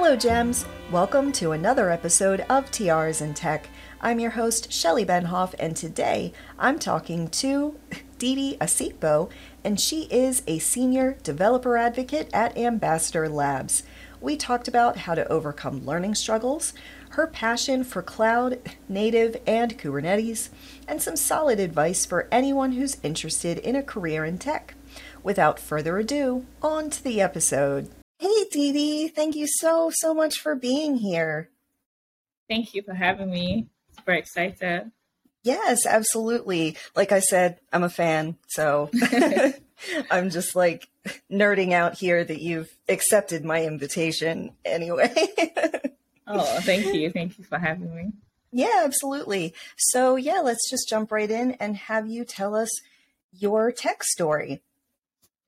Hello, Gems! Welcome to another episode of Tiaras in Tech. I'm your host, Shelley Benhoff, and today I'm talking to Didi Asikpo, and she is a senior developer advocate at Ambassador Labs. We talked about how to overcome learning struggles, her passion for cloud, native, and Kubernetes, and some solid advice for anyone who's interested in a career in tech. Without further ado, on to the episode. Hey, Didi, thank you so, so much for being here. Thank you for having me. Super excited. Yes, absolutely. Like I said, I'm a fan, so I'm just like nerding out here that you've accepted my invitation anyway. oh, thank you. Thank you for having me. Yeah, absolutely. So, yeah, let's just jump right in and have you tell us your tech story.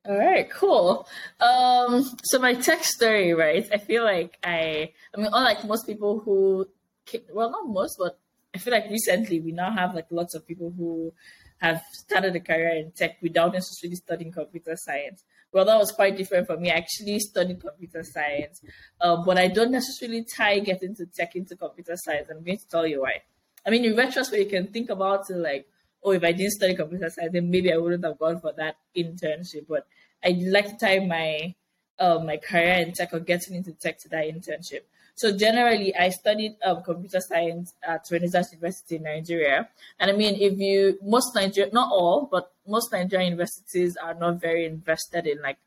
All right, cool. Um, so my tech story, right? I feel like I, I mean, unlike most people who, well, not most, but I feel like recently we now have like lots of people who have started a career in tech without necessarily studying computer science. Well, that was quite different for me. I actually studied computer science, um, but I don't necessarily tie getting to tech into computer science. I'm going to tell you why. I mean, in retrospect, you can think about it like, oh, if I didn't study computer science, then maybe I wouldn't have gone for that internship. But I like to tie my uh, my career in tech or getting into tech to that internship. So generally, I studied um, computer science at Renaissance University in Nigeria. And I mean, if you most Nigeria, not all, but most Nigerian universities are not very invested in like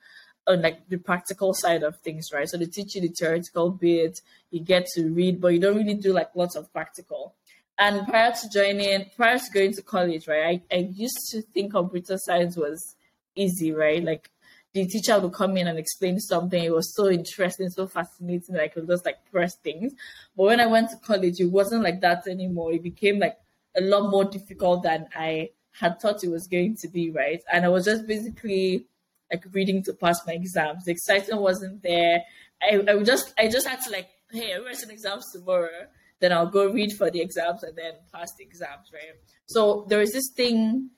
on like the practical side of things, right? So they teach you the theoretical bit, you get to read, but you don't really do like lots of practical. And prior to joining, prior to going to college, right, I, I used to think computer science was easy, right? Like the teacher would come in and explain something. It was so interesting, so fascinating I could just like press things. But when I went to college, it wasn't like that anymore. It became like a lot more difficult than I had thought it was going to be, right? And I was just basically like reading to pass my exams. The excitement wasn't there. I, I just I just had to like, hey, I'm writing exams tomorrow. Then I'll go read for the exams and then pass the exams, right? So there is this thing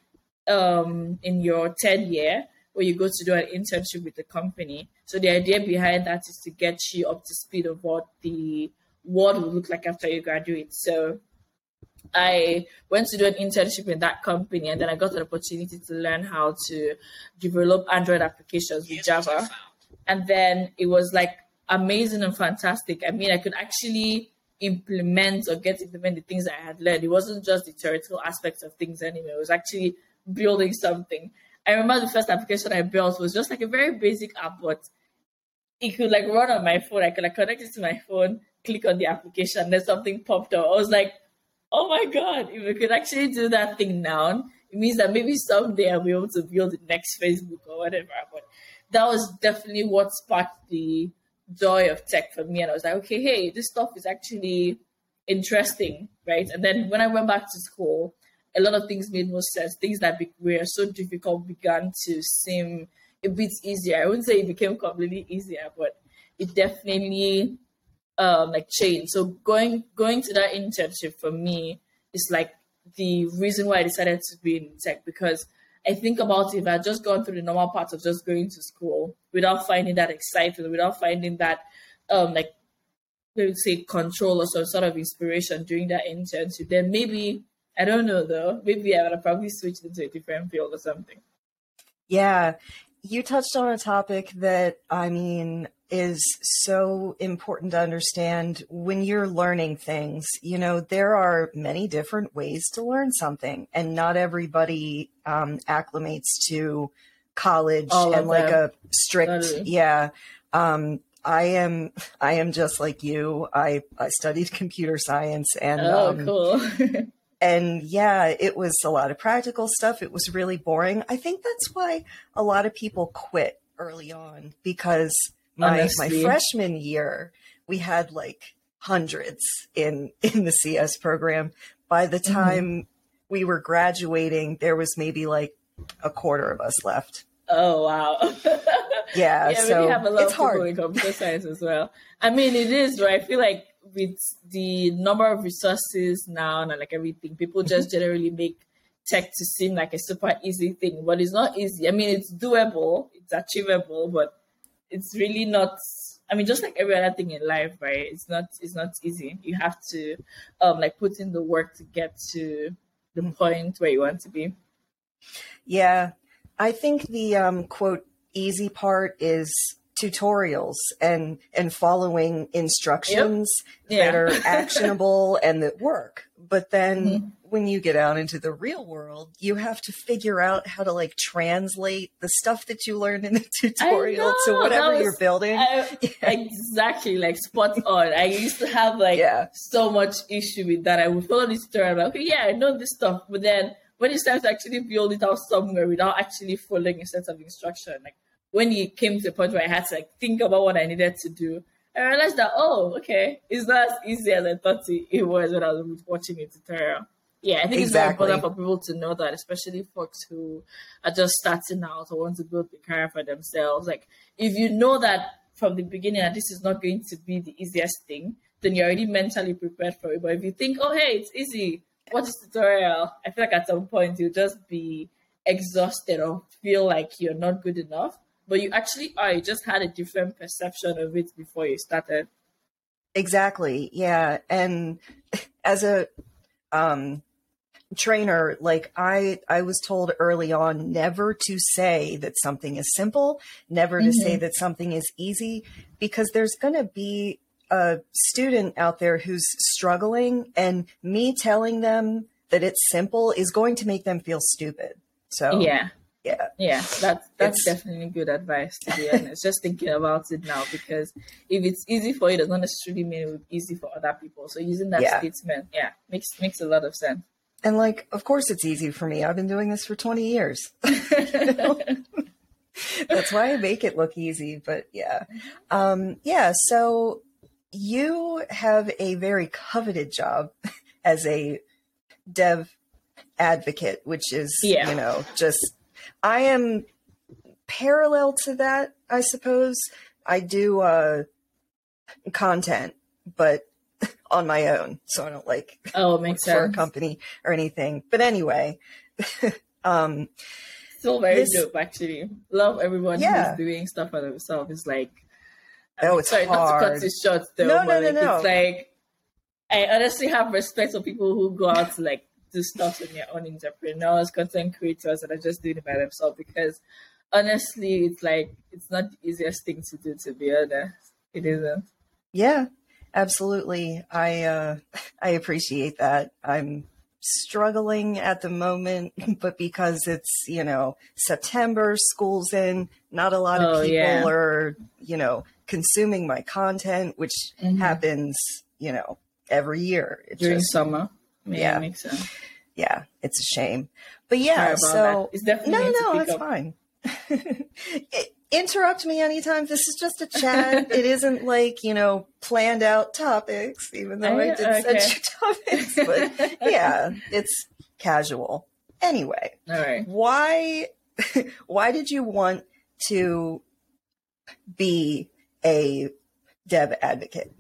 um in your third year where you go to do an internship with the company. So the idea behind that is to get you up to speed of what the world will look like after you graduate. So I went to do an internship in that company and then I got an opportunity to learn how to develop Android applications with Java. And then it was like amazing and fantastic. I mean, I could actually implement or get implement the things I had learned. It wasn't just the theoretical aspects of things anymore. It was actually building something. I remember the first application I built was just like a very basic app, but it could like run on my phone. I could like connect it to my phone, click on the application, and then something popped up. I was like, oh my god, if we could actually do that thing now, it means that maybe someday I'll be able to build the next Facebook or whatever. But that was definitely what sparked the joy of tech for me. And I was like, okay, hey, this stuff is actually interesting, right? And then when I went back to school, a lot of things made more sense. Things that were so difficult began to seem a bit easier. I wouldn't say it became completely easier, but it definitely um, like changed. So going going to that internship for me is like the reason why I decided to be in tech because I think about if I had just gone through the normal parts of just going to school without finding that excitement, without finding that um like we would say control or some sort of inspiration during that internship, then maybe I don't know though. Maybe I would have probably switched into a different field or something. Yeah. You touched on a topic that, I mean, is so important to understand when you're learning things. You know, there are many different ways to learn something, and not everybody um, acclimates to college All and like them. a strict, yeah. Um, I am I am just like you. I I studied computer science and oh, um, cool. and yeah, it was a lot of practical stuff. It was really boring. I think that's why a lot of people quit early on because my my freshman year we had like hundreds in in the CS program. By the mm-hmm. time mm-hmm. we were graduating, there was maybe like a quarter of us left. Oh wow! yeah, yeah, so we have a lot it's of people hard. in computer science as well. I mean, it is right. I feel like with the number of resources now and like everything, people mm-hmm. just generally make tech to seem like a super easy thing, but it's not easy. I mean, it's doable, it's achievable, but it's really not I mean, just like every other thing in life, right? It's not it's not easy. You have to um like put in the work to get to the mm-hmm. point where you want to be. Yeah, I think the um, quote easy part is tutorials and and following instructions yep. yeah. that are actionable and that work. But then mm-hmm. when you get out into the real world, you have to figure out how to like translate the stuff that you learned in the tutorial to whatever was, you're building. I, yeah. Exactly, like spot on. I used to have like yeah. so much issue with that. I would follow this tutorial, like, okay, yeah, I know this stuff, but then when it's time to actually build it out somewhere without actually following a set of instruction, like when it came to the point where I had to like think about what I needed to do, I realized that oh, okay, it's not as easy as I thought it was when I was watching a tutorial. Yeah, I think exactly. it's very important for people to know that, especially folks who are just starting out or want to build the career for themselves. Like, if you know that from the beginning that this is not going to be the easiest thing, then you're already mentally prepared for it. But if you think, oh, hey, it's easy, watch this tutorial, I feel like at some point you'll just be exhausted or feel like you're not good enough but you actually are. You just had a different perception of it before you started. Exactly. Yeah. And as a um, trainer, like I, I was told early on never to say that something is simple, never to mm-hmm. say that something is easy, because there's going to be a student out there who's struggling, and me telling them that it's simple is going to make them feel stupid. So yeah, yeah. Yeah that's that's it's, definitely good advice to be honest. Just thinking about it now because if it's easy for you it does not necessarily mean it's easy for other people. So using that yeah. statement yeah makes makes a lot of sense. And like of course it's easy for me. I've been doing this for 20 years. That's why i make it look easy but yeah. Um yeah so you have a very coveted job as a dev advocate which is yeah. you know just I am parallel to that, I suppose. I do uh, content, but on my own, so I don't like oh, it makes sense. for a company or anything. But anyway, um, still very this, dope. Actually, love everyone yeah. who's doing stuff for themselves. It's like I oh, it's sorry, hard. not to cut this short though. No, no, no, like, no. It's like I honestly have respect for people who go out to like do stuff in their own entrepreneurs, content creators that are just doing it by themselves because honestly, it's like it's not the easiest thing to do to be honest. It isn't. Yeah, absolutely. I uh I appreciate that. I'm struggling at the moment, but because it's, you know, September, school's in, not a lot of oh, people yeah. are, you know, consuming my content, which mm-hmm. happens, you know, every year. It's During just, summer. Yeah, yeah. makes sense. Yeah, it's a shame. But yeah, so no, no, it's up. fine. interrupt me anytime. This is just a chat. it isn't like you know planned out topics, even though I, I did okay. set topics. But yeah, it's casual. Anyway, all right. Why? Why did you want to be a dev advocate?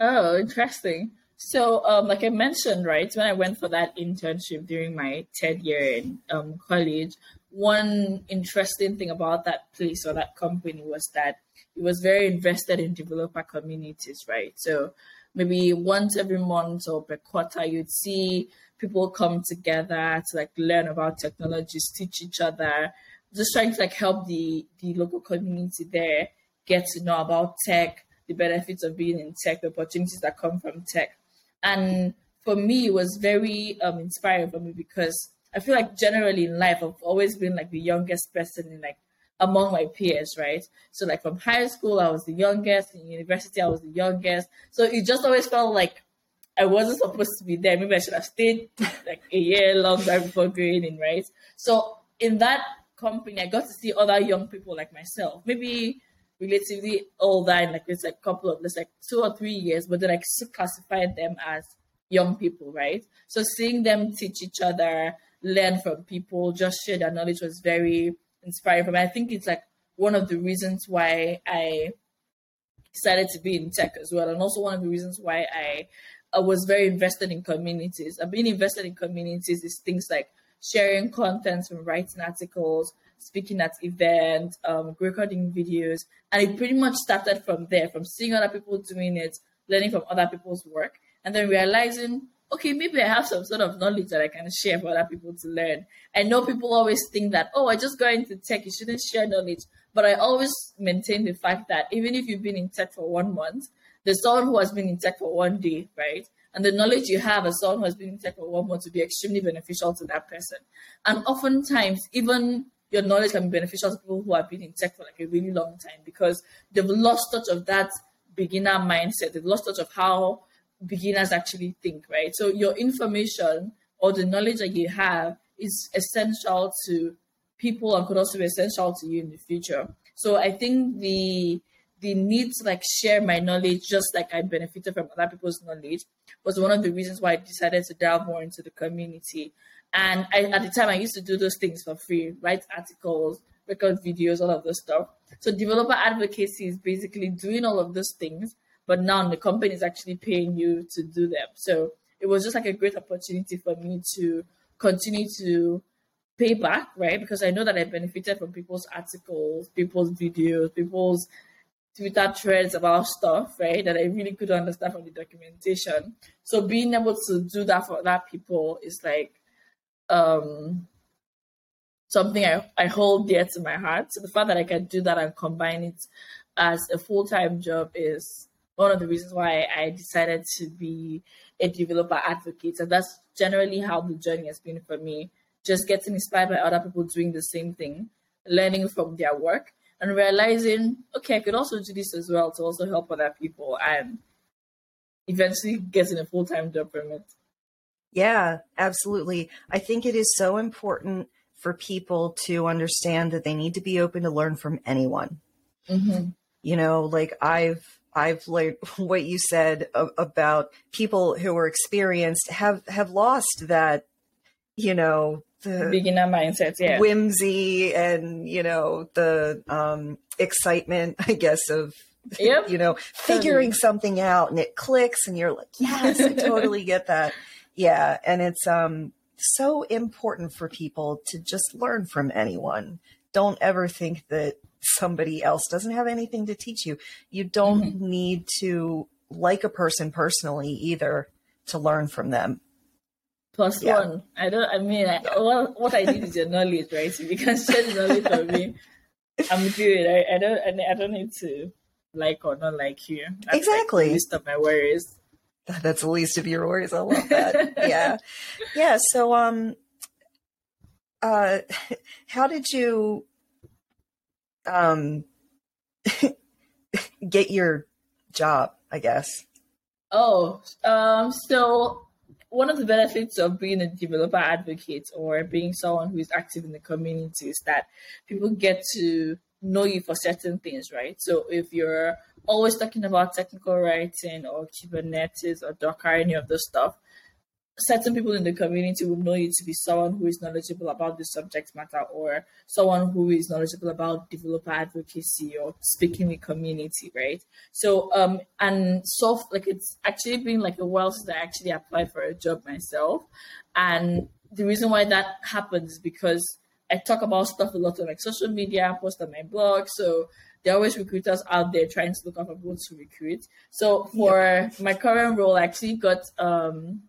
Oh, interesting. So, um, like I mentioned, right, when I went for that internship during my third year in um, college, one interesting thing about that place or that company was that it was very invested in developer communities, right? So maybe once every month or per quarter, you'd see people come together to like learn about technologies, teach each other, just trying to like help the the local community there get to know about tech, the benefits of being in tech, the opportunities that come from tech. And for me, it was very um, inspiring for me because I feel like generally in life, I've always been like the youngest person in like among my peers, right? So like from high school, I was the youngest. In university, I was the youngest. So it just always felt like I wasn't supposed to be there. Maybe I should have stayed like a year longer before in, right? So in that company, I got to see other young people like myself. Maybe relatively older in like it's like a couple of let's like two or three years, but then like classified them as young people, right? So seeing them teach each other, learn from people, just share their knowledge was very inspiring for me. I think it's like one of the reasons why I decided to be in tech as well, and also one of the reasons why I, I was very invested in communities. And being invested in communities is things like sharing content and writing articles, speaking at events, um, recording videos, and it pretty much started from there, from seeing other people doing it, learning from other people's work, and then realizing, okay, maybe I have some sort of knowledge that I can share for other people to learn. I know people always think that, oh, I just got into tech, you shouldn't share knowledge. But I always maintain the fact that even if you've been in tech for one month, there's someone who has been in tech for one day, right? And the knowledge you have as someone who has been in tech for one month to be extremely beneficial to that person. And oftentimes, even your knowledge can be beneficial to people who have been in tech for like a really long time because they've lost touch of that beginner mindset. They've lost touch of how beginners actually think, right? So your information or the knowledge that you have is essential to people and could also be essential to you in the future. So I think the the need to like share my knowledge just like I benefited from other people's knowledge was one of the reasons why I decided to delve more into the community. And I, at the time, I used to do those things for free, write articles, record videos, all of this stuff. So developer advocacy is basically doing all of those things, but now the company is actually paying you to do them. So it was just like a great opportunity for me to continue to pay back, right? Because I know that I benefited from people's articles, people's videos, people's Twitter threads about stuff, right? That I really could understand from the documentation. So being able to do that for other people is like um something I, I hold dear to my heart. So the fact that I can do that and combine it as a full time job is one of the reasons why I decided to be a developer advocate. And that's generally how the journey has been for me just getting inspired by other people doing the same thing, learning from their work, and realizing, okay, I could also do this as well to also help other people and eventually getting a full time job from it. Yeah, absolutely. I think it is so important for people to understand that they need to be open to learn from anyone. Mm-hmm. You know, like I've I've learned what you said about people who are experienced have have lost that you know the beginner mindset, yeah, whimsy and you know the um, excitement, I guess, of yep. you know figuring totally. something out and it clicks and you're like, yes, I totally get that. Yeah, and it's um so important for people to just learn from anyone. Don't ever think that somebody else doesn't have anything to teach you. You don't mm-hmm. need to like a person personally either to learn from them plus yeah. one. I don't. I mean, I, what, what I need is your knowledge, right? If you can share knowledge for me, I'm good. I, I don't. I, I don't need to like or not like you. That's exactly. Like the least of my worries. That's the least of your worries. I love that. yeah, yeah. So, um, uh, how did you, um, get your job? I guess. Oh, um, so one of the benefits of being a developer advocate or being someone who is active in the community is that people get to know you for certain things, right? So if you're always talking about technical writing or Kubernetes or Docker, any of those stuff, certain people in the community will know you to be someone who is knowledgeable about the subject matter or someone who is knowledgeable about developer advocacy or speaking with community, right? So um and so like it's actually been like a while since I actually applied for a job myself. And the reason why that happens is because I talk about stuff a lot on like social media, I post on my blog. So there are always recruiters out there trying to look out for people to recruit. So for my current role, I actually got um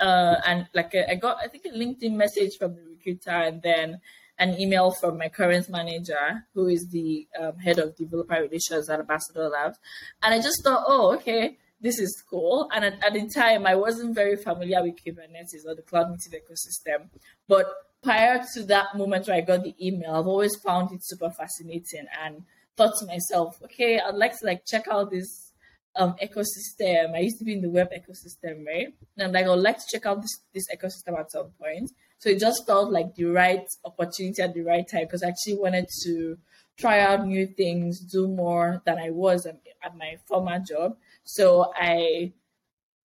uh, and like I got I think a LinkedIn message from the recruiter and then an email from my current manager, who is the um, head of developer relations at Ambassador Labs, and I just thought, oh, okay, this is cool. And at, at the time, I wasn't very familiar with Kubernetes or the cloud native ecosystem, but prior to that moment where I got the email, I've always found it super fascinating and thought to myself, okay, I'd like to like check out this um, ecosystem. I used to be in the web ecosystem, right? And I'm like, I would like to check out this, this ecosystem at some point. So it just felt like the right opportunity at the right time because I actually wanted to try out new things, do more than I was at my former job. So I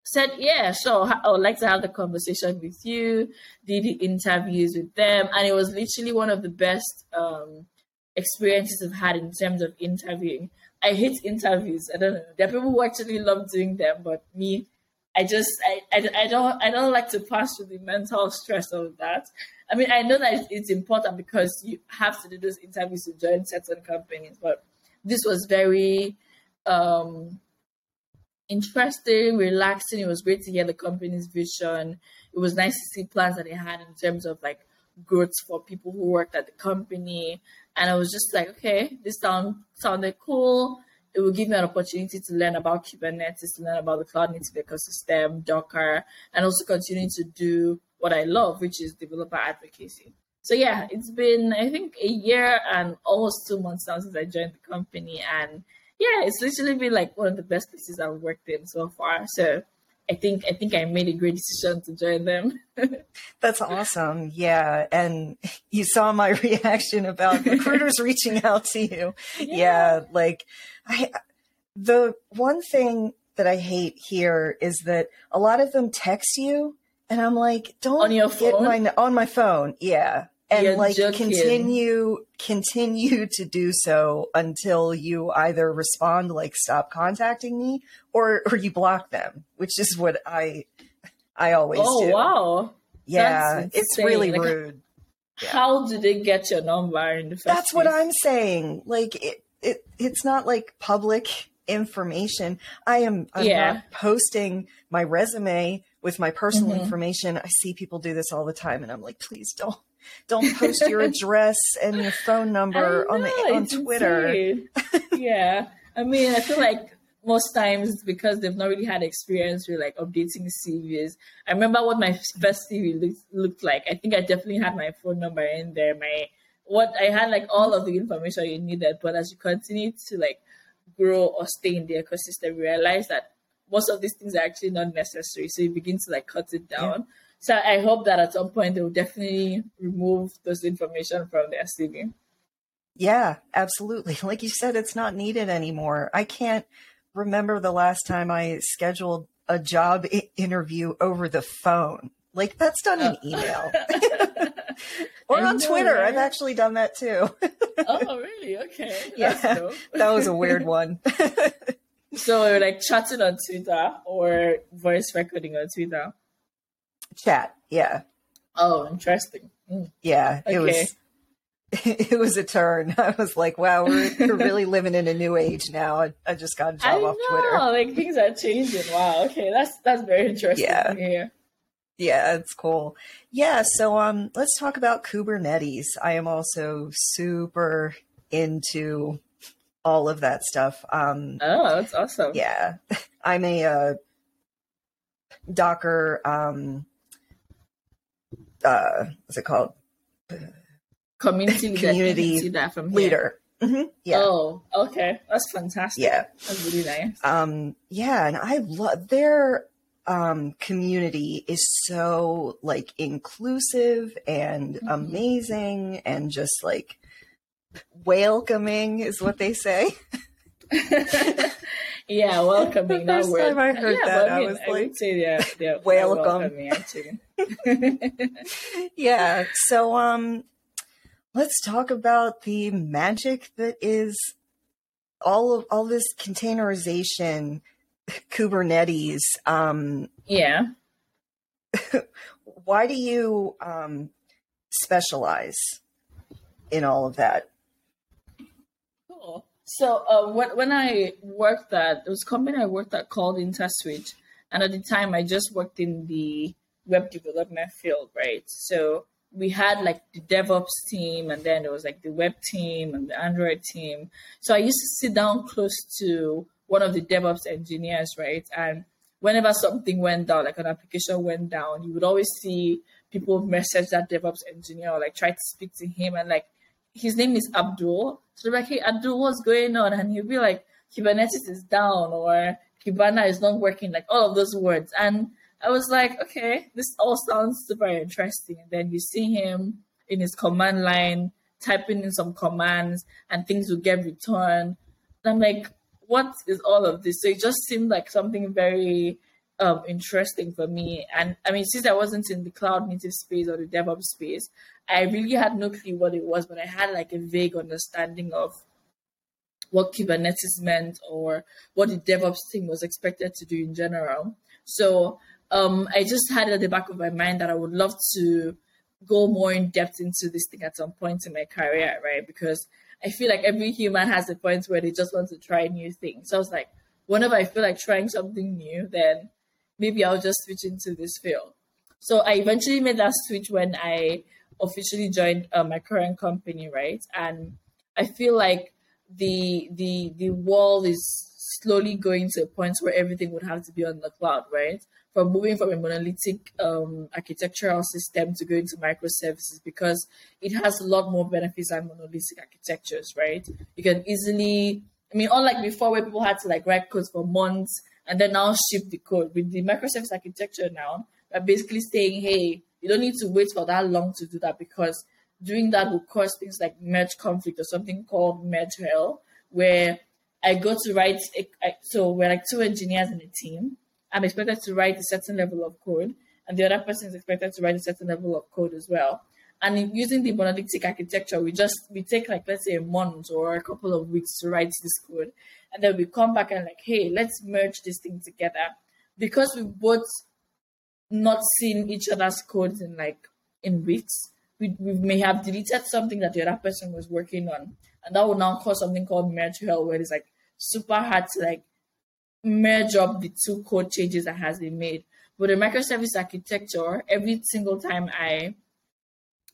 said, yeah, sure, I would like to have the conversation with you, did the interviews with them. And it was literally one of the best um, experiences I've had in terms of interviewing I hate interviews. I don't know. There are people who actually love doing them, but me, I just I, I, I don't I don't like to pass through the mental stress of that. I mean, I know that it's important because you have to do those interviews to join certain companies, but this was very um, interesting, relaxing. It was great to hear the company's vision. It was nice to see plans that they had in terms of like growth for people who worked at the company. And I was just like, okay, this sound sounded cool. It will give me an opportunity to learn about Kubernetes, to learn about the cloud native ecosystem, Docker, and also continue to do what I love, which is developer advocacy. So yeah, it's been I think a year and almost two months now since I joined the company, and yeah, it's literally been like one of the best places I've worked in so far. So I think I think I made a great decision to join them. That's awesome. Yeah, and you saw my reaction about recruiters reaching out to you. Yeah. yeah, like I the one thing that I hate here is that a lot of them text you and I'm like, don't on your phone? get my on my phone. Yeah and You're like joking. continue continue to do so until you either respond like stop contacting me or or you block them which is what i i always oh do. wow yeah it's really like, rude yeah. how did they get your number in the first that's place? what i'm saying like it, it it's not like public information i am i'm yeah. not posting my resume with my personal mm-hmm. information i see people do this all the time and i'm like please don't don't post your address and your phone number know, on the on Twitter. yeah, I mean, I feel like most times because they've not really had experience with like updating CVs. I remember what my first CV looked, looked like. I think I definitely had my phone number in there. My what I had like all of the information you needed. But as you continue to like grow or stay in the ecosystem, you realize that most of these things are actually not necessary. So you begin to like cut it down. Yeah. So I hope that at some point they will definitely remove this information from their CV. Yeah, absolutely. Like you said, it's not needed anymore. I can't remember the last time I scheduled a job I- interview over the phone. Like that's done in oh. email or on Twitter. Right? I've actually done that too. oh, really? Okay. yeah, that was a weird one. so, like chatting on Twitter or voice recording on Twitter chat. Yeah. Oh, interesting. Mm. Yeah, okay. it was. It was a turn. I was like, "Wow, we're, we're really living in a new age now." I, I just got a job I off know, Twitter. Like things are changing. Wow. Okay, that's that's very interesting. Yeah. Yeah, it's cool. Yeah, so um, let's talk about Kubernetes. I am also super into all of that stuff. Um, oh, that's awesome. Yeah, I'm a uh, Docker um, uh, what's it called? Community community that from leader. Mm-hmm. Yeah. Oh, okay, that's fantastic. Yeah, that's really nice. Um, yeah, and I love their um community is so like inclusive and mm-hmm. amazing and just like welcoming is what they say. yeah, welcoming. The first time I heard yeah, that, I, mean, I was I like, say yeah, yeah, welcome. yeah. So, um, let's talk about the magic that is all of all this containerization, Kubernetes. Um, yeah. why do you um specialize in all of that? Cool so uh, when when I worked at it was a company I worked at called InterSwitch, and at the time I just worked in the web development field, right? So we had like the DevOps team, and then there was like the web team and the Android team. So I used to sit down close to one of the DevOps engineers, right? And whenever something went down, like an application went down, you would always see people message that DevOps engineer or like try to speak to him and like his name is Abdul. So they're like, hey, Abdul, what's going on? And he'll be like, Kubernetes is down or Kibana is not working, like all of those words. And I was like, okay, this all sounds super interesting. And then you see him in his command line typing in some commands and things will get returned. And I'm like, what is all of this? So it just seemed like something very um, interesting for me. And I mean, since I wasn't in the cloud native space or the DevOps space, I really had no clue what it was, but I had like a vague understanding of what Kubernetes meant or what the DevOps team was expected to do in general. So um, I just had it at the back of my mind that I would love to go more in depth into this thing at some point in my career, right? Because I feel like every human has a point where they just want to try new things. So I was like, whenever I feel like trying something new, then maybe I'll just switch into this field. So I eventually made that switch when I officially joined uh, my current company, right? And I feel like the the the world is slowly going to a point where everything would have to be on the cloud, right? From moving from a monolithic um, architectural system to going to microservices because it has a lot more benefits than monolithic architectures, right? You can easily, I mean, unlike before where people had to like write codes for months and then now ship the code with the microservice architecture now, we're basically saying, hey, you don't need to wait for that long to do that because doing that will cause things like merge conflict or something called merge hell, where I go to write. so we're like two engineers in a team. I'm expected to write a certain level of code, and the other person is expected to write a certain level of code as well. And in using the monolithic architecture, we just we take like let's say a month or a couple of weeks to write this code, and then we come back and like, hey, let's merge this thing together because we both not seen each other's codes in like in weeks. We, we may have deleted something that the other person was working on, and that will now cause something called merge hell, where it's like super hard to like merge up the two code changes that has been made. But the microservice architecture, every single time I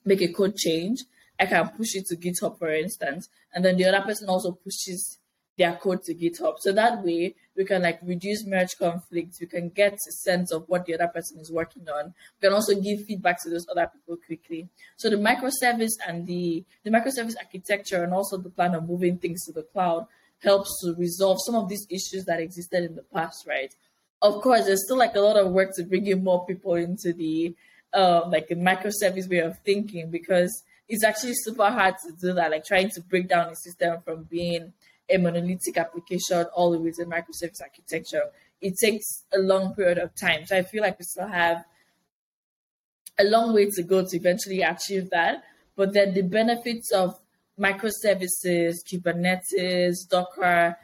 make a code change, I can push it to GitHub, for instance, and then the other person also pushes their code to GitHub. So that way we can like reduce merge conflicts. We can get a sense of what the other person is working on. We can also give feedback to those other people quickly. So the microservice and the the microservice architecture and also the plan of moving things to the cloud helps to resolve some of these issues that existed in the past, right? Of course, there's still like a lot of work to bring in more people into the um, like a microservice way of thinking because it's actually super hard to do that. Like trying to break down a system from being a monolithic application all the way to microservice architecture. It takes a long period of time. So I feel like we still have a long way to go to eventually achieve that. But then the benefits of microservices, Kubernetes, Docker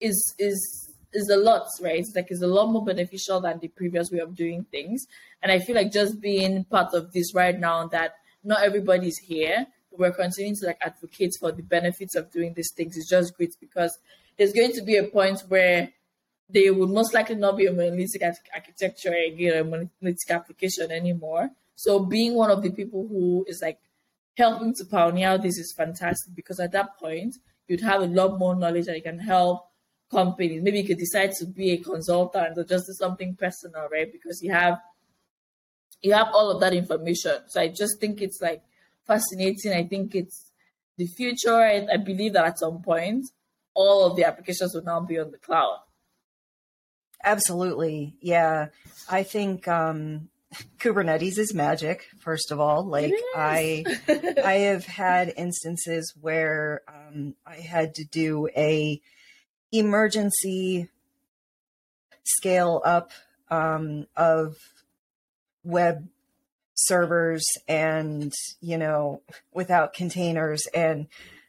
is is is a lot, right? It's like it's a lot more beneficial than the previous way of doing things. And I feel like just being part of this right now that not everybody's here but we're continuing to like advocate for the benefits of doing these things is just great because there's going to be a point where they would most likely not be a monolithic architecture again, a monolithic application anymore. So being one of the people who is like helping to pioneer this is fantastic because at that point you'd have a lot more knowledge that you can help companies. Maybe you could decide to be a consultant or just do something personal, right? Because you have you have all of that information. So I just think it's like fascinating. I think it's the future. I, I believe that at some point, all of the applications will now be on the cloud. Absolutely. Yeah. I think um, Kubernetes is magic, first of all. Like I I have had instances where um, I had to do a emergency scale up um, of web servers and, you know, without containers. And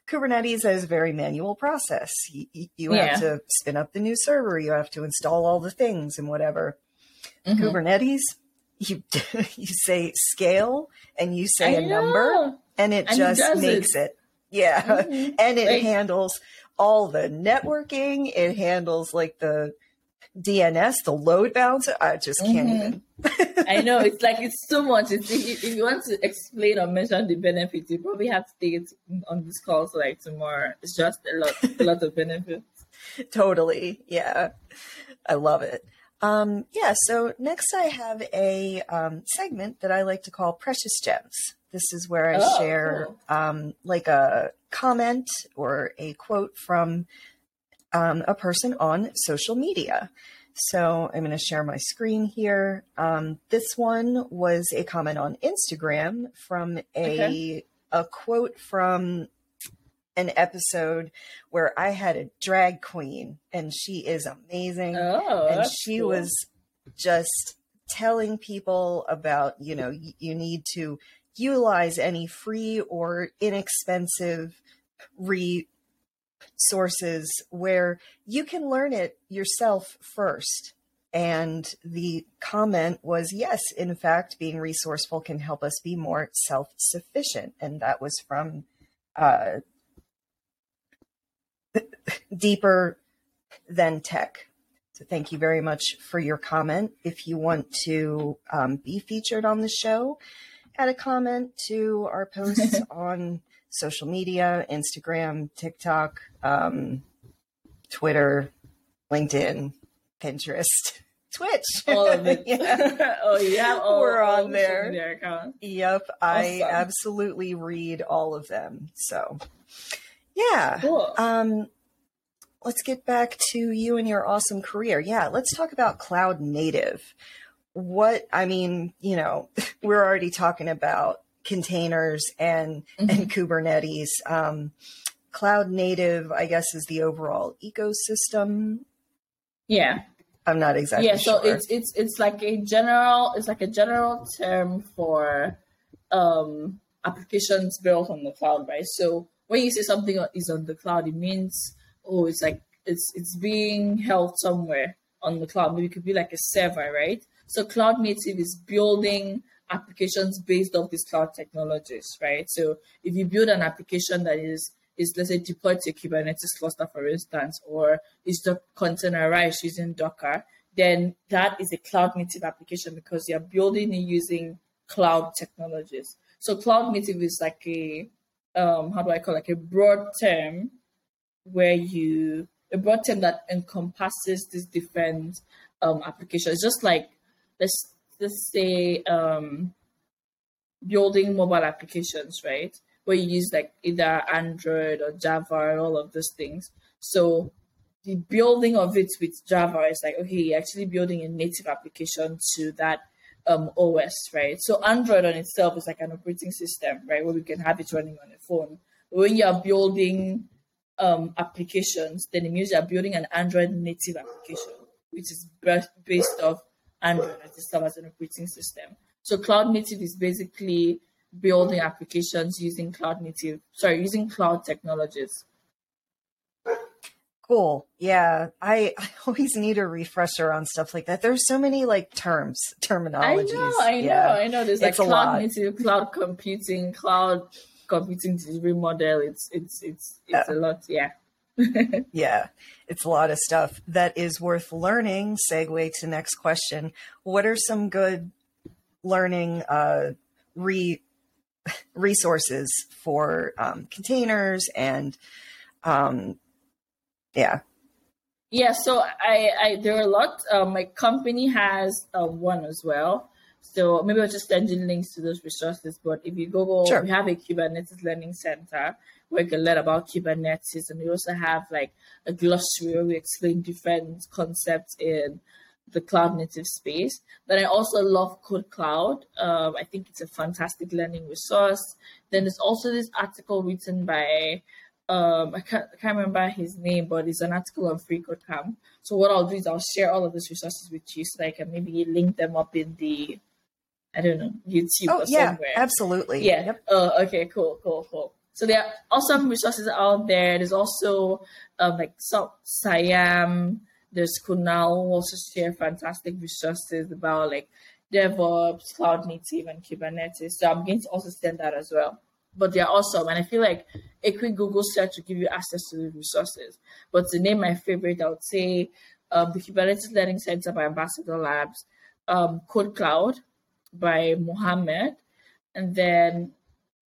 Kubernetes is a very manual process. You, you yeah. have to spin up the new server, you have to install all the things and whatever. Mm-hmm. Kubernetes, you you say scale and you say I a know. number and it and just makes it. it. Yeah. Mm-hmm. And it like, handles all the networking. It handles like the DNS, the load balancer. I just can't mm-hmm. even. I know it's like it's too much. It's, if, if, you want to explain or mention the benefits, you probably have to take it on this call. So like tomorrow, it's just a lot, a lot of benefits. totally, yeah, I love it. Um, yeah. So next, I have a um, segment that I like to call Precious Gems. This is where I oh, share cool. um, like a comment or a quote from um, a person on social media. So I'm going to share my screen here. Um, this one was a comment on Instagram from a okay. a quote from an episode where I had a drag queen and she is amazing. Oh, and she cool. was just telling people about, you know, you need to utilize any free or inexpensive re sources where you can learn it yourself first And the comment was yes, in fact, being resourceful can help us be more self sufficient. And that was from uh, Deeper Than Tech. So thank you very much for your comment. If you want to um, be featured on the show, add a comment to our posts on social media Instagram, TikTok, um, Twitter, LinkedIn, Pinterest, Twitch. All of it. yeah. oh, yeah. All, We're on there. social media accounts. Yep, I absolutely read all of them. So, yeah. Cool. Um, let's get back to you and your awesome career. Yeah, let's talk about cloud native. What I mean, you know, we're already talking about containers and Mm-hmm. and Kubernetes. Um, cloud native, I guess, is the overall ecosystem. yeah. I'm not exactly yeah so sure. it's it's it's like a general it's like a general term for um applications built on the cloud right so when you say something is on the cloud it means oh it's like it's it's being held somewhere on the cloud. Maybe it could be like a server right? So cloud native is building applications based off these cloud technologies right? So if you build an application that is is let's say deployed to a Kubernetes cluster, for instance, or is the containerized using Docker, then that is a cloud native application because you're building it using cloud technologies. So cloud native is like a um, how do I call it? like a broad term where you a broad term that encompasses these different um, applications. Just like let's let's say um, building mobile applications, right? Where you use like either Android or Java and all of those things. So the building of it with Java is like, okay, you're actually building a native application to that um, OS, right? So Android on itself is like an operating system, right? Where we can have it running on a phone. When you are building um, applications, then it means you're building an Android native application, which is based off Android as itself as an operating system. So cloud native is basically building applications using cloud native, sorry, using cloud technologies. Cool. Yeah. I, I always need a refresher on stuff like that. There's so many like terms, terminology. I know, I know, Yeah. I know. There's like It's a cloud lot. native, cloud computing, cloud computing delivery model. It's it's it's it's a lot. Yeah. Yeah. It's a lot of stuff that is worth learning. Segue to next question. What are some good learning uh, re resources for um, containers and um, yeah. Yeah, so I, I there are a lot. Um, my company has uh, one as well. So maybe I'll just send you links to those resources. But if you Google, Sure. we have a Kubernetes Learning Center where you can learn about Kubernetes, and we also have like a glossary where we explain different concepts in the cloud native space. Then I also love KodeKloud. Um, I think it's a fantastic learning resource. Then there's also this article written by um, I can't, I can't remember his name, but it's an article on Free Code Camp. So what I'll do is I'll share all of these resources with you so that I can maybe link them up in the, I don't know, YouTube Oh or yeah, somewhere. absolutely. Yeah. Yep. Oh, okay. Cool. Cool. Cool. So there are awesome resources out there. There's also um, like so- Saiyam. There's Kunal who also share fantastic resources about like DevOps, Cloud Native, and Kubernetes. So I'm going to also send that as well. But they're awesome, and I feel like a quick Google search will give you access to the resources. But to name my favorite, I would say um, the Kubernetes Learning Center by Ambassador Labs, um, KodeKloud by Mohammed, and then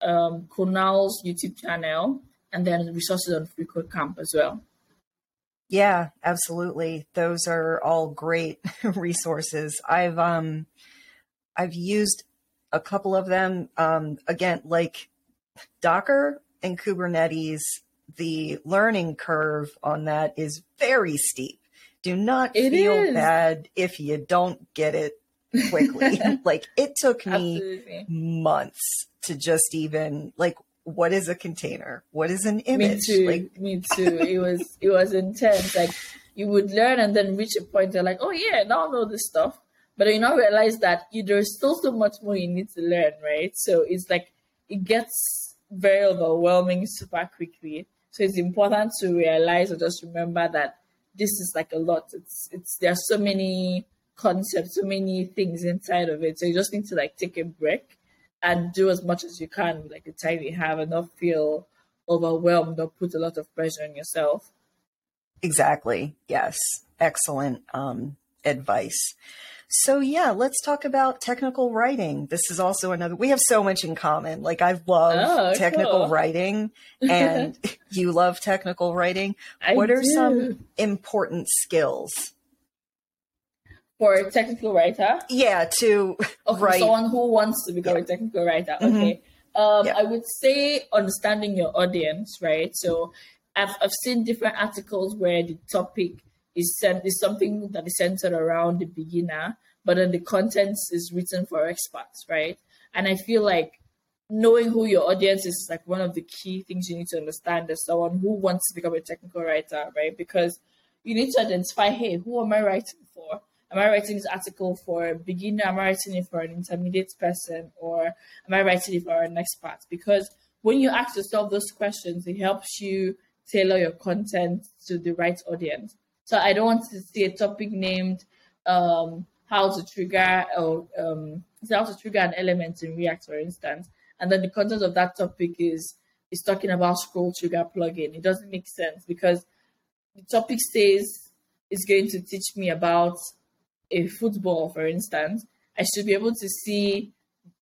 um, Kunal's YouTube channel, and then resources on Free Code Camp as well. Yeah, absolutely. Those are all great resources. I've um I've used a couple of them. Um again, like Docker and Kubernetes, the learning curve on that is very steep. Do not It feel is. bad if you don't get it quickly. like it took me Absolutely. months to just even like what is a container? What is an image? Me too. Like me too. It was it was intense. Like you would learn and then reach a point you're like, oh yeah, now I know this stuff. But you now realize that you, there's still so much more you need to learn, right? So it's like it gets very overwhelming super quickly. So it's important to realize or just remember that this is like a lot. It's it's there are so many concepts, so many things inside of it. So you just need to like take a break and do as much as you can with like the time you have and not feel overwhelmed or put a lot of pressure on yourself. Exactly. Yes. Excellent um, advice. So yeah, let's talk about technical writing. This is also another. We have so much in common. Like I love oh, technical cool. writing, and you love technical writing. I what are do. some important skills for a technical writer? Yeah, to okay, write. Someone who wants to become yeah. a technical writer. Mm-hmm. Okay. Um, yeah. I would say understanding your audience, right? So I've, I've seen different articles where the topic is, is something that is centered around the beginner, but then the content is written for experts, right? And I feel like knowing who your audience is like one of the key things you need to understand as someone who wants to become a technical writer, right? Because you need to identify, hey, who am I writing for? Am I writing this article for a beginner? Am I writing it for an intermediate person? Or am I writing it for an expert? Because when you ask yourself those questions, it helps you tailor your content to the right audience. So I don't want to see a topic named um, how to trigger or um, how to trigger an element in React, for instance, and then the content of that topic is is talking about scroll trigger plugin. It doesn't make sense because the topic says is going to teach me about a football, for instance, I should be able to see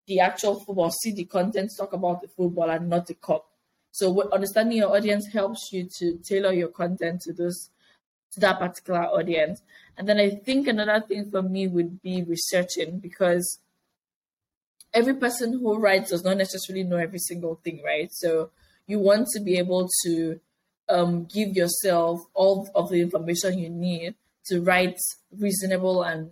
the actual football, see the content, talk about the football and not the cup. So understanding your audience helps you to tailor your content to those to that particular audience. And then I think another thing for me would be researching because every person who writes does not necessarily know every single thing, right? So you want to be able to um, give yourself all of the information you need to write reasonable and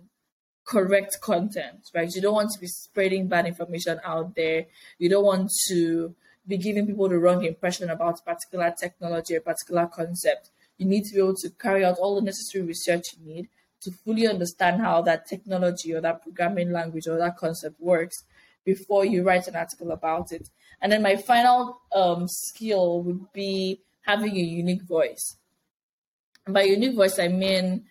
correct content, right? You don't want to be spreading bad information out there. You don't want to be giving people the wrong impression about a particular technology or particular concept. You need to be able to carry out all the necessary research you need to fully understand how that technology or that programming language or that concept works before you write an article about it. And then my final um, skill would be having a unique voice. And by unique voice, I mean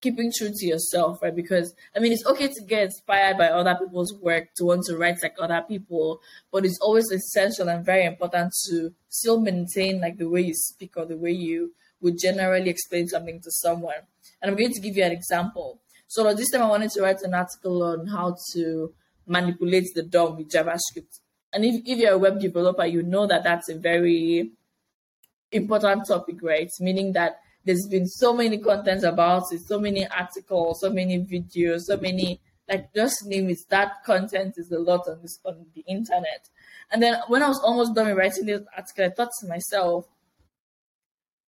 keeping true to yourself, right? Because I mean, it's okay to get inspired by other people's work to want to write like other people, but it's always essential and very important to still maintain like the way you speak or the way you would generally explain something to someone. And I'm going to give you an example. So this time I wanted to write an article on how to manipulate the DOM with JavaScript. And if, if you're a web developer, you know that that's a very important topic, right? Meaning that there's been so many contents about it, so many articles, so many videos, so many like just name it. That content is a lot on this on the internet. And then when I was almost done with writing this article, I thought to myself,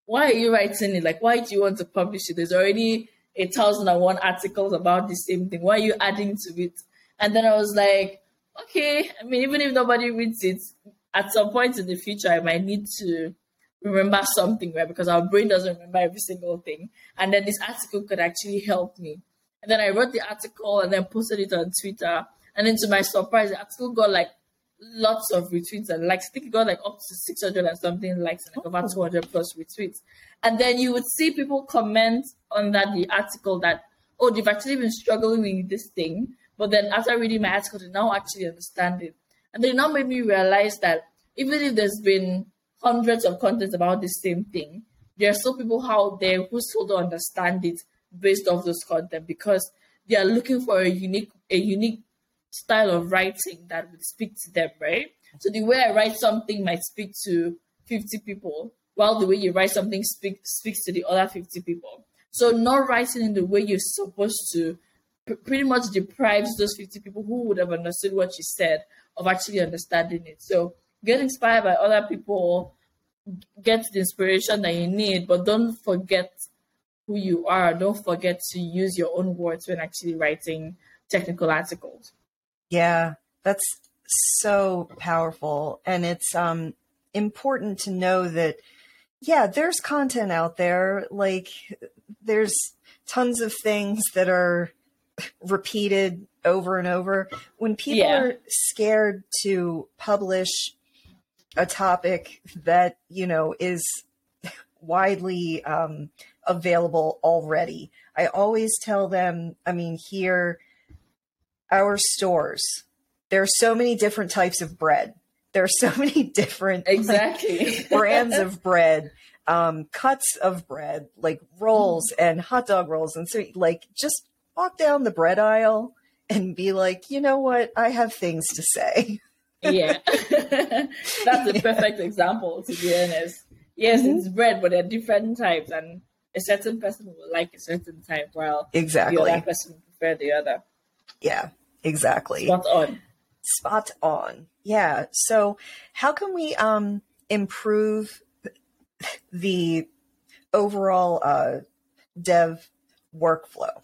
why are you writing it? Like, why do you want to publish it? There's already a thousand and one articles about the same thing. Why are you adding to it? And then I was like, okay, I mean, even if nobody reads it, at some point in the future, I might need to remember something, right? Because our brain doesn't remember every single thing. And then this article could actually help me. And then I wrote the article and then posted it on Twitter. And then to my surprise, the article got like lots of retweets and likes. I think it got like up to 600 and something likes and like over 200 plus retweets. And then you would see people comment on that the article that, oh, they've actually been struggling with this thing. But then after reading my article, they now actually understand it. And they now made me realize that even if there's been hundreds of contents about the same thing, there are still people out there who still don't understand it based off those content because they are looking for a unique a unique style of writing that would speak to them, right? So the way I write something might speak to 50 people, while the way you write something speak, speaks to the other 50 people. So not writing in the way you're supposed to pretty much deprives those 50 people who would have understood what you said of actually understanding it. So get inspired by other people, get the inspiration that you need, but don't forget who you are. Don't forget to use your own words when actually writing technical articles. Yeah, that's so powerful. And it's um, important to know that, yeah, there's content out there. Like, there's tons of things that are repeated over and over. When people yeah. are scared to publish a topic that, you know, is widely um, available already. I always tell them, I mean, here, our stores, there are so many different types of bread. There are so many different exactly like, brands of bread, um, cuts of bread, like rolls and hot dog rolls, and so like just walk down the bread aisle and be like, you know what, I have things to say. yeah, that's the perfect example. To be honest, yes, mm-hmm. it's bread, but there are different types, and a certain person will like a certain type, while exactly the other person will prefer the other. Yeah, exactly. Spot on. Spot on. Yeah. So, how can we um, improve the overall uh, dev workflow?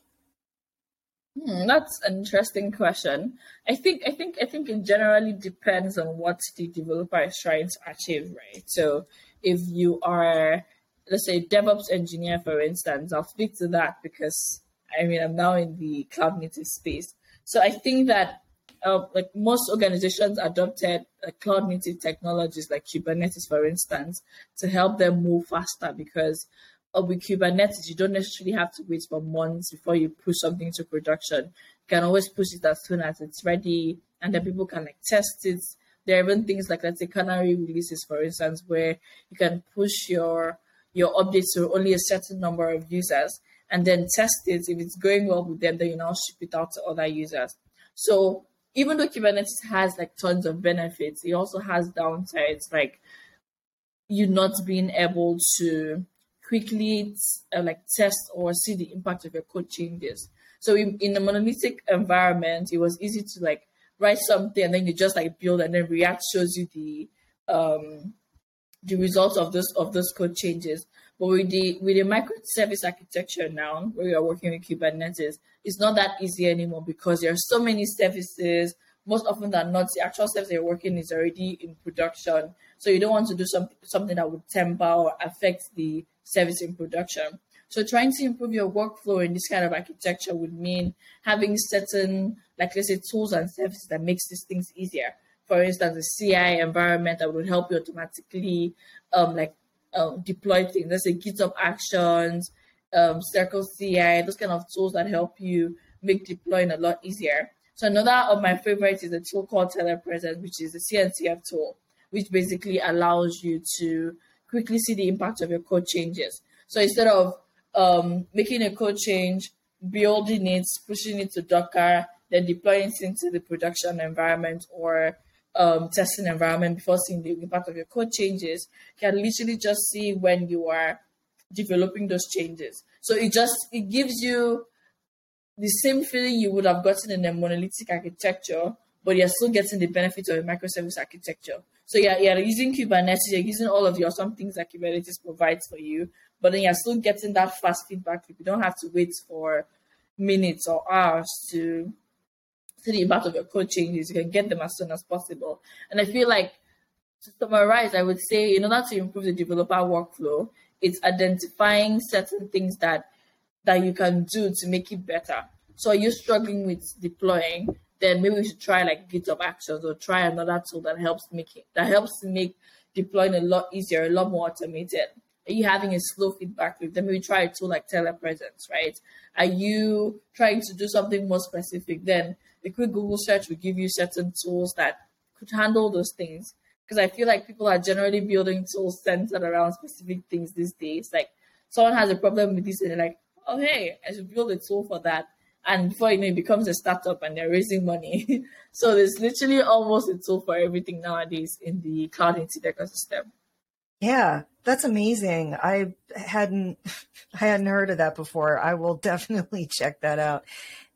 Hmm, that's an interesting question. I think I think I think it generally depends on what the developer is trying to achieve, right? So if you are let's say DevOps engineer, for instance, I'll speak to that because I mean I'm now in the cloud native space. So I think that uh, like most organizations adopted uh, cloud native technologies like Kubernetes, for instance, to help them move faster because uh, with Kubernetes, you don't necessarily have to wait for months before you push something to production. You can always push it as soon as it's ready, and then people can like test it. There are even things like let's say canary releases, for instance, where you can push your your updates to only a certain number of users and then test it. If it's going well with them, then you now ship it out to other users. So even though Kubernetes has like tons of benefits, it also has downsides like you not being able to quickly uh, like test or see the impact of your code changes. So in, in a monolithic environment, it was easy to like write something and then you just like build and then React shows you the um the results of this of those code changes. But with the with the microservice architecture now, where you are working with Kubernetes, it's not that easy anymore because there are so many services. Most often than not, the actual service you're working is already in production. So you don't want to do something something that would temper or affect the service in production. So trying to improve your workflow in this kind of architecture would mean having certain, like let's say, tools and services that makes these things easier. For instance, a CI environment that would help you automatically, um, like um, deploy things. Let's say GitHub Actions, um, Circle CI, those kind of tools that help you make deploying a lot easier. So another of my favorites is a tool called Telepresence, which is a CNCF tool, which basically allows you to quickly see the impact of your code changes. So instead of um, making a code change, building it, pushing it to Docker, then deploying it into the production environment or um, testing environment before seeing the impact of your code changes, you can literally just see when you are developing those changes. So it just it gives you the same feeling you would have gotten in a monolithic architecture, but you're still getting the benefits of a microservice architecture. So yeah, you're using Kubernetes, you're using all of the awesome things that Kubernetes provides for you, but then you're still getting that fast feedback. You don't have to wait for minutes or hours to see the impact of your code changes. You can get them as soon as possible. And I feel like to summarize, I would say in order to improve the developer workflow, it's identifying certain things that that you can do to make it better. So are you struggling with deploying? then maybe we should try like GitHub Actions or try another tool that helps make it that helps to make deploying a lot easier, a lot more automated. Are you having a slow feedback loop? Then maybe try a tool like telepresence, right? Are you trying to do something more specific? Then a quick Google search will give you certain tools that could handle those things. Because I feel like people are generally building tools centered around specific things these days. Like someone has a problem with this and they're like, oh hey, I should build a tool for that and before you know it becomes a startup and they're raising money. so there's literally almost a tool for everything nowadays in the cloud native ecosystem. Yeah, that's amazing. I hadn't I hadn't heard of that before. I will definitely check that out.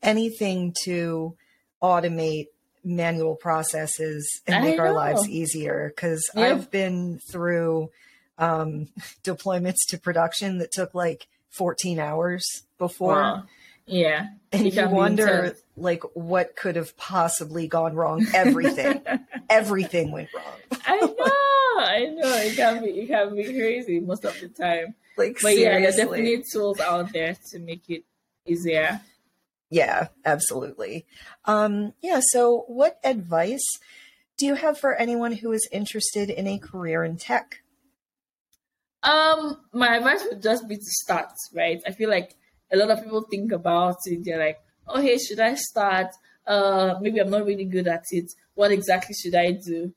Anything to automate manual processes and make our lives easier because. I've been through um, deployments to production that took like 14 hours before. Wow. Yeah. And you wonder like what could have possibly gone wrong. Everything. everything went wrong. I know, I know. It can be it can be crazy most of the time. Like but seriously. yeah, there's definitely tools out there to make it easier. Yeah, absolutely. Um, yeah, so what advice do you have for anyone who is interested in a career in tech? Um, my advice would just be to start, right? I feel like a lot of people think about it. They're like, oh, hey, should I start? Uh, maybe I'm not really good at it. What exactly should I do?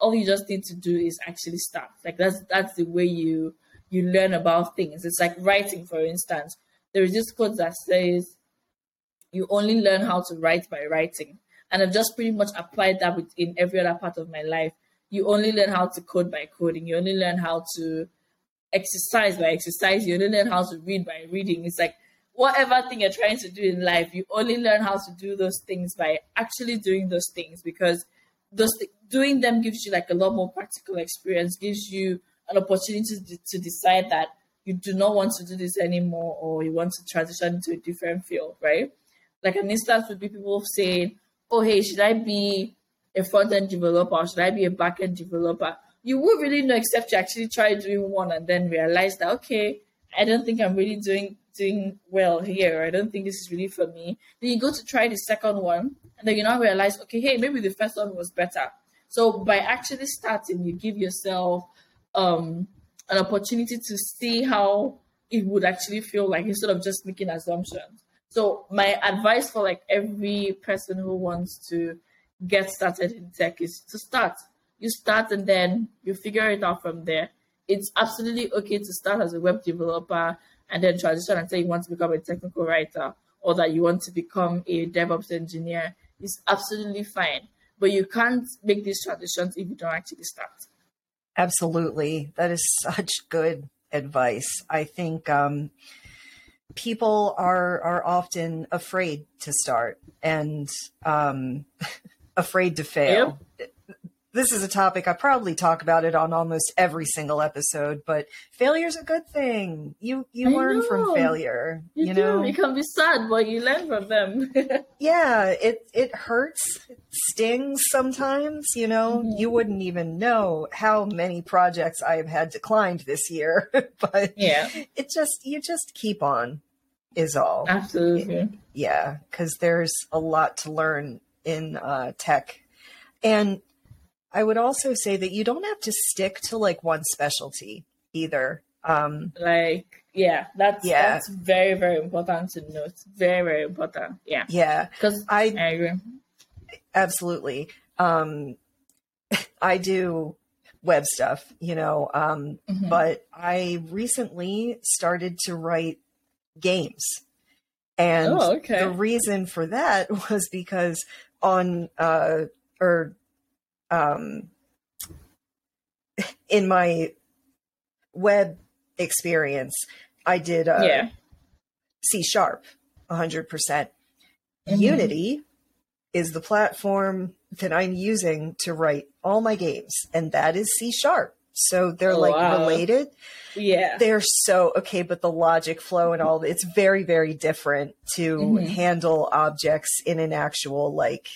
All you just need to do is actually start. Like that's that's the way you you learn about things. It's like writing, for instance. There is this quote that says, "You only learn how to write by writing," and I've just pretty much applied that in every other part of my life. You only learn how to code by coding. You only learn how to exercise by exercise. You only learn how to read by reading. It's like whatever thing you're trying to do in life, you only learn how to do those things by actually doing those things because those th- doing them gives you like a lot more practical experience, gives you an opportunity to, to decide that you do not want to do this anymore or you want to transition into a different field, right? Like an instance would be people saying, oh, hey, should I be a front end developer or should I be a back end developer? You would really know except you actually try doing one and then realize that, okay, I don't think I'm really doing doing well here. I don't think this is really for me. Then you go to try the second one, and then you now realize, okay, hey, maybe the first one was better. So by actually starting, you give yourself um, an opportunity to see how it would actually feel like instead of just making assumptions. So my advice for like every person who wants to get started in tech is to start. You start and then you figure it out from there. It's absolutely okay to start as a web developer and then transition and say you want to become a technical writer or that you want to become a DevOps engineer It's absolutely fine. But you can't make these transitions if you don't actually start. Absolutely. That is such good advice. I think um, people are are often afraid to start and um, afraid to fail. This is a topic I probably talk about it on almost every single episode, but failure's a good thing. You you I learn know. from failure. You, you know, you can be sad, but you learn from them. yeah, it it hurts, it stings sometimes. You know, mm-hmm. you wouldn't even know how many projects I have had declined this year, but yeah, it just you just keep on, is all. Absolutely. Yeah, because there's a lot to learn in uh, tech, and I would also say that you don't have to stick to like one specialty either. Um, like, yeah, that's yeah. that's very very important to note. Very very important. Yeah, yeah. Because I, I agree. Absolutely. Um, I do web stuff, you know, um, mm-hmm. but I recently started to write games. And oh, okay. the reason for that was because on uh, or um, in my web experience, I did uh, yeah. C sharp 100%. percent mm hmm Unity is the platform that I'm using to write all my games, and that is C sharp. So they're oh, like wow. related. Yeah. They're so okay, but the logic flow and all it's very, very different to mm-hmm. handle objects in an actual like,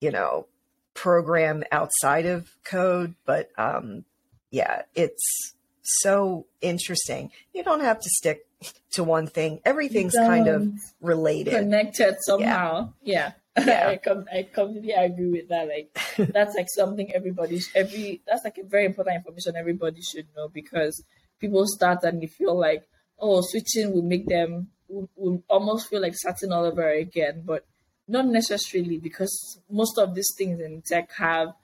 you know, program outside of code, but um, yeah, it's so interesting. You don't have to stick to one thing. Everything's kind of related, connected somehow. Yeah. yeah. yeah. I, com- I completely agree with that. Like that's like something everybody sh- every that's like a very important information everybody should know because people start and they feel like oh switching will make them will, will almost feel like starting all over again. But not necessarily, because most of these things in tech have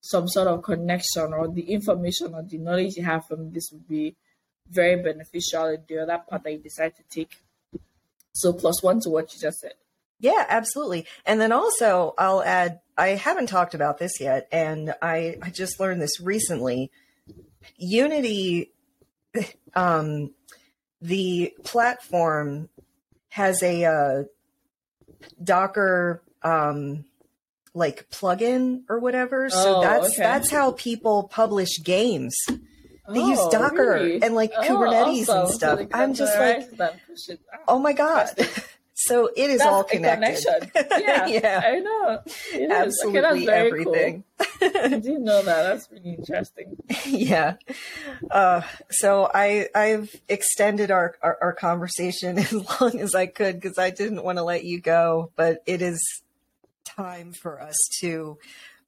some sort of connection, or the information or the knowledge you have from this would be very beneficial in the other part that you decide to take. So, plus one to what you just said. Yeah, absolutely. And then also, I'll add I haven't talked about this yet, and I, I just learned this recently. Unity, um, the platform has a uh, Docker um, like plugin or whatever. So oh, that's okay. that's how people publish games. They oh, use Docker really? and like oh, Kubernetes awesome. and stuff. So I'm just like, oh my god. So it is that's all connected. Yeah, yeah, I know. It Absolutely okay, everything. Cool. I didn't know that. That's really interesting. yeah. Uh, so I I've extended our, our, our conversation as long as I could because I didn't want to let you go, but it is time for us to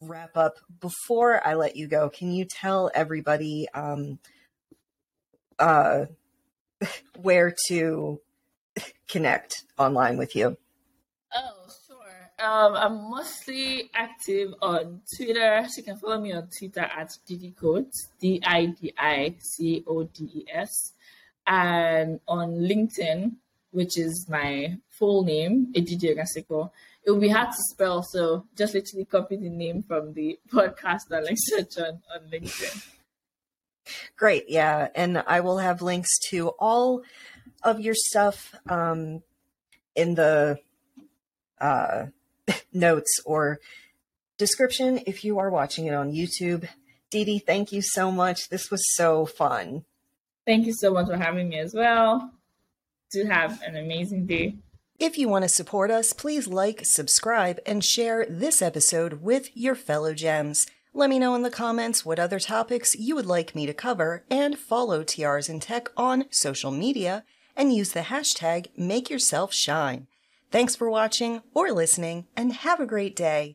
wrap up. Before I let you go, can you tell everybody um, uh, where to connect online with you. Oh, sure. Um, I'm mostly active on Twitter. So you can follow me on Twitter at Didicodes, D I D I C O D E S, and on LinkedIn, which is my full name, Edidiong Asikpo. It will be hard to spell, so just literally copy the name from the podcast and like search on, on LinkedIn. Great, yeah. And I will have links to all of your stuff um, in the uh, notes or description if you are watching it on YouTube. Dee Dee, thank you so much. This was so fun. Thank you so much for having me as well. Do have an amazing day. If you want to support us, please like, subscribe, and share this episode with your fellow gems. Let me know in the comments what other topics you would like me to cover, and follow Tiaras in Tech on social media and use the hashtag MakeYourselfShine. Thanks for watching or listening, and have a great day.